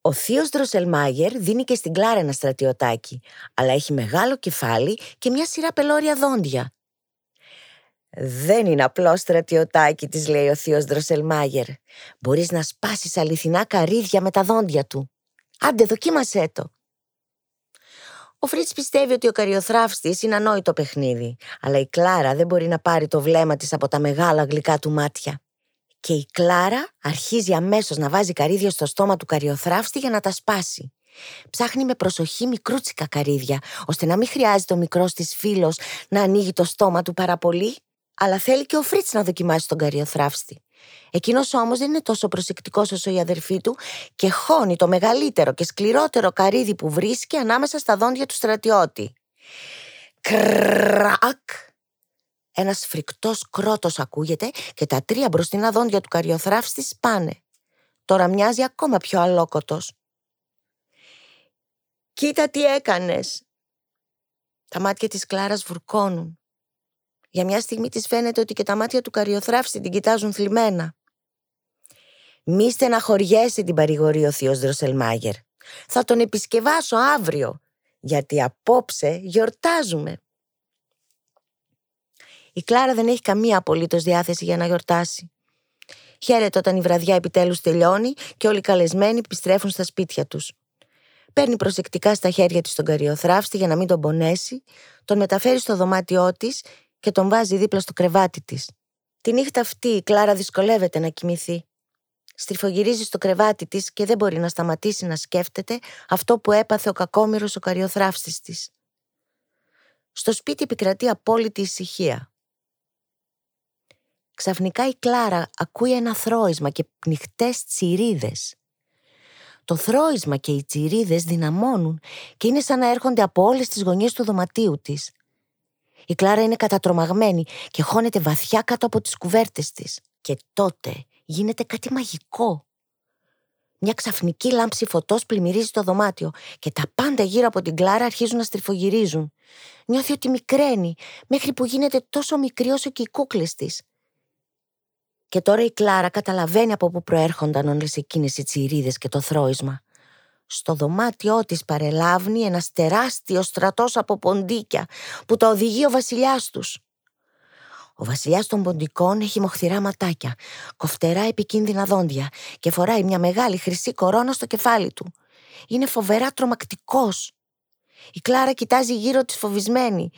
Ο θείος Ντροσελμάγερ δίνει και στην Κλάρα ένα στρατιωτάκι, αλλά έχει μεγάλο κεφάλι και μια σειρά πελώρια δόντια. Δεν είναι απλό στρατιωτάκι, της λέει ο θείος Ντροσελμάγερ. Μπορείς να σπάσεις αληθινά καρύδια με τα δόντια του. Άντε, δοκίμασέ το. Ο Φρίτς πιστεύει ότι ο καριοθράφστης είναι ανόητο παιχνίδι, αλλά η Κλάρα δεν μπορεί να πάρει το βλέμμα της από τα μεγάλα γλυκά του μάτια. Και η Κλάρα αρχίζει αμέσως να βάζει καρύδια στο στόμα του καριοθράφστη για να τα σπάσει. Ψάχνει με προσοχή μικρούτσικα καρύδια, ώστε να μην χρειάζεται ο μικρός της φίλος να ανοίγει το στόμα του πάρα πολύ, αλλά θέλει και ο Φρίτς να δοκιμάσει τον καριοθράφστη. Εκείνος όμως δεν είναι τόσο προσεκτικός όσο η αδερφή του και χώνει το μεγαλύτερο και σκληρότερο καρύδι που βρίσκει ανάμεσα στα δόντια του στρατιώτη. Κρακ! Ένα φρικτό κρότο ακούγεται και τα τρία μπροστινά δόντια του καριοθράφστη σπάνε. Τώρα μοιάζει ακόμα πιο αλόκοτο. Κοίτα τι έκανες. Τα μάτια της Κλάρας βουρκώνουν. Για μια στιγμή της φαίνεται ότι και τα μάτια του καριοθράφστη την κοιτάζουν θλιμμένα. Μη στεναχωριέσαι την παρηγορεί ο θείος Δροσελμάγερ. Θα τον επισκευάσω αύριο, γιατί απόψε γιορτάζουμε. Η Κλάρα δεν έχει καμία απολύτως διάθεση για να γιορτάσει. Χαίρεται όταν η βραδιά επιτέλους τελειώνει και όλοι οι καλεσμένοι επιστρέφουν στα σπίτια τους. Παίρνει προσεκτικά στα χέρια της τον καριοθράφστη για να μην τον πονέσει, τον μεταφέρει στο δωμάτιό της και τον βάζει δίπλα στο κρεβάτι της. Τη νύχτα αυτή η Κλάρα δυσκολεύεται να κοιμηθεί. Στριφογυρίζει στο κρεβάτι της και δεν μπορεί να σταματήσει να σκέφτεται αυτό που έπαθε ο κακόμοιρος ο καριοθράφστη της. Στο σπίτι επικρατεί απόλυτη ησυχία. Ξαφνικά η Κλάρα ακούει ένα θρόισμα και πνιχτές τσιρίδες. Το θρόισμα και οι τσιρίδες δυναμώνουν και είναι σαν να έρχονται από όλες τις γωνιές του δωματίου της. Η Κλάρα είναι κατατρομαγμένη και χώνεται βαθιά κάτω από τις κουβέρτες της. Και τότε γίνεται κάτι μαγικό. Μια ξαφνική λάμψη φωτός πλημμυρίζει το δωμάτιο και τα πάντα γύρω από την Κλάρα αρχίζουν να στριφογυρίζουν. Νιώθει ότι μικραίνει, μέχρι που γίνεται τόσο μικρή όσο και οι κούκλες της. Και τώρα η Κλάρα καταλαβαίνει από πού προέρχονταν όλες εκείνες οι τσιρίδες και το θρόισμα. Στο δωμάτιό της παρελάβνει ένας τεράστιος στρατός από ποντίκια που τα οδηγεί ο βασιλιάς τους. Ο βασιλιάς των ποντικών έχει μοχθηρά ματάκια, κοφτερά επικίνδυνα δόντια και φοράει μια μεγάλη χρυσή κορώνα στο κεφάλι του. Είναι φοβερά τρομακτικός. Η Κλάρα κοιτάζει γύρω της φοβισμένη.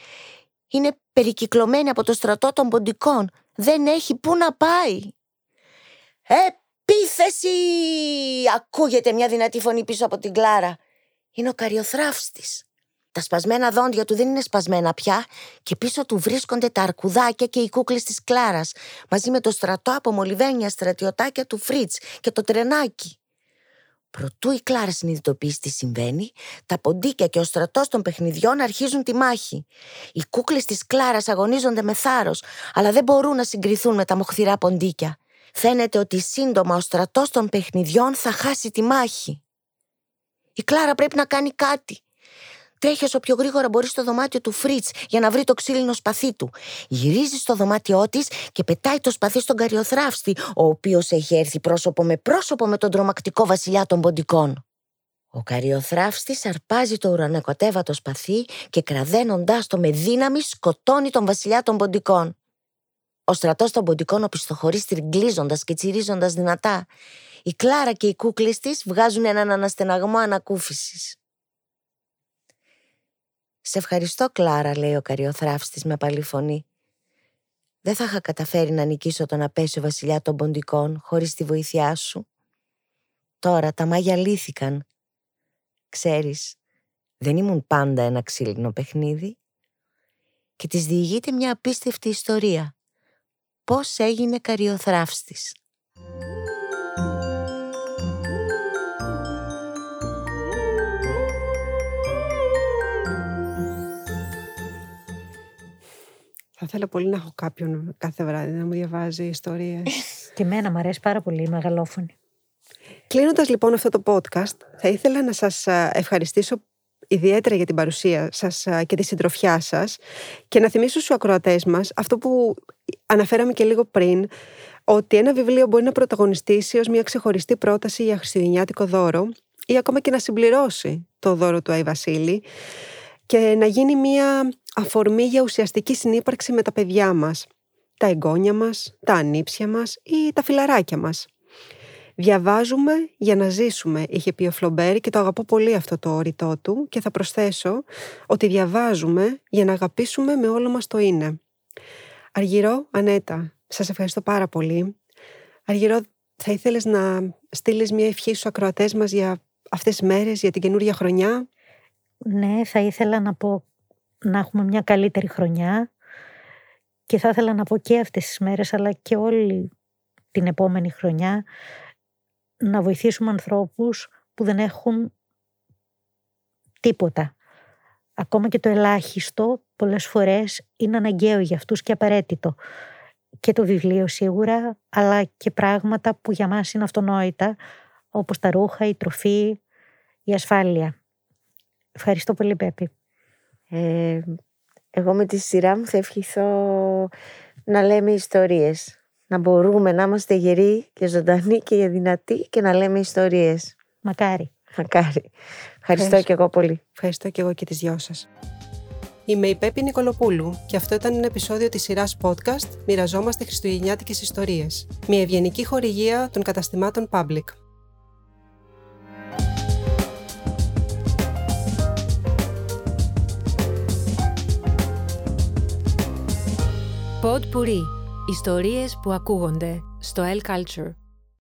Είναι περικυκλωμένη από το στρατό των ποντικών. Δεν έχει πού να πάει. Επίθεση! Ακούγεται μια δυνατή φωνή πίσω από την Κλάρα; Είναι ο καριοθράφστης. Τα σπασμένα δόντια του δεν είναι σπασμένα πια και πίσω του βρίσκονται τα αρκουδάκια και οι κούκλες της Κλάρας μαζί με το στρατό από μολυβένια στρατιωτάκια του Φρίτς και το τρενάκι. Προτού η Κλάρα συνειδητοποιήσει τι συμβαίνει, τα ποντίκια και ο στρατός των παιχνιδιών αρχίζουν τη μάχη. Οι κούκλες της Κλάρας αγωνίζονται με θάρρος, αλλά δεν μπορούν να συγκριθούν με τα μοχθηρά ποντίκια. Φαίνεται ότι σύντομα ο στρατός των παιχνιδιών θα χάσει τη μάχη. Η Κλάρα πρέπει να κάνει κάτι. Τρέχει όσο πιο γρήγορα μπορεί στο δωμάτιο του Φριτς για να βρει το ξύλινο σπαθί του. Γυρίζει στο δωμάτιό της και πετάει το σπαθί στον καρυοθραύστη, ο οποίος έχει έρθει πρόσωπο με πρόσωπο με τον τρομακτικό βασιλιά των ποντικών. Ο καριοθράφστης αρπάζει το ουρανοκοτέβατο σπαθί και κραδένοντάς το με δύναμη σκοτώνει τον βασιλιά των ποντικών. Ο στρατός των ποντικών οπισθοχωρείς στριγκλίζοντας και τσιρίζοντας δυνατά. Η Κλάρα και οι κούκλες της βγάζουν έναν αναστεναγμό ανακούφισης. Σε ευχαριστώ, Κλάρα, λέει ο καριοθράφστης με απαλή φωνή. Δεν θα είχα καταφέρει να νικήσω τον απέσιο βασιλιά των ποντικών χωρίς τη βοήθειά σου. Τώρα τα μάγια λύθηκαν. Ξέρεις, δεν ήμουν πάντα ένα ξύλινο παιχνίδι. Και της διηγείται μια απίστευτη ιστορία. Πώς έγινε καριοθράφστης. Θα ήθελα πολύ να έχω κάποιον κάθε βράδυ να μου διαβάζει ιστορίες. <laughs> Και εμένα μου αρέσει πάρα πολύ η μεγαλόφωνη. Κλείνοντας λοιπόν αυτό το podcast, θα ήθελα να σας ευχαριστήσω ιδιαίτερα για την παρουσία σας και τη συντροφιά σας και να θυμίσω στους ακροατές μας αυτό που αναφέραμε και λίγο πριν, ότι ένα βιβλίο μπορεί να πρωταγωνιστήσει ως μια ξεχωριστή πρόταση για χριστουγεννιάτικο δώρο ή ακόμα και να συμπληρώσει το δώρο του Άι Βασίλη και να γίνει μια αφορμή για ουσιαστική συνύπαρξη με τα παιδιά μας, τα εγγόνια μας, τα ανήψια μας ή τα φιλαράκια μας. Διαβάζουμε για να ζήσουμε, είχε πει ο Φλομπέρ και το αγαπώ πολύ αυτό το όριτό του και θα προσθέσω ότι διαβάζουμε για να αγαπήσουμε με όλο μας το είναι. Αργυρό, Ανέτα, σας ευχαριστώ πάρα πολύ. Αργυρό, θα ήθελες να στείλεις μια ευχή στους ακροατές μας για αυτές τις μέρες, για την καινούργια χρονιά; Ναι, θα ήθελα να πω να έχουμε μια καλύτερη χρονιά και θα ήθελα να πω και αυτές τις μέρες αλλά και όλη την επόμενη χρονιά να βοηθήσουμε ανθρώπους που δεν έχουν τίποτα. Ακόμα και το ελάχιστο πολλές φορές είναι αναγκαίο για αυτούς και απαραίτητο. Και το βιβλίο σίγουρα, αλλά και πράγματα που για μας είναι αυτονόητα, όπως τα ρούχα, η τροφή, η ασφάλεια. Ευχαριστώ πολύ, Πέπη. Ε, εγώ με τη σειρά μου θα ευχηθώ να λέμε ιστορίες. Να μπορούμε να είμαστε γεροί και ζωντανοί και δυνατοί και να λέμε ιστορίες. Μακάρι. Μακάρι. Ευχαριστώ και εγώ πολύ. Ευχαριστώ και εγώ και τις δυο σας. Είμαι η Πέπη Νικολοπούλου και αυτό ήταν ένα επεισόδιο της σειράς podcast «Μοιραζόμαστε Χριστουγεννιάτικες Ιστορίες». Μια ευγενική χορηγία των καταστημάτων Public. Pod Puri. Ιστορίες που ακούγονται στο El Culture.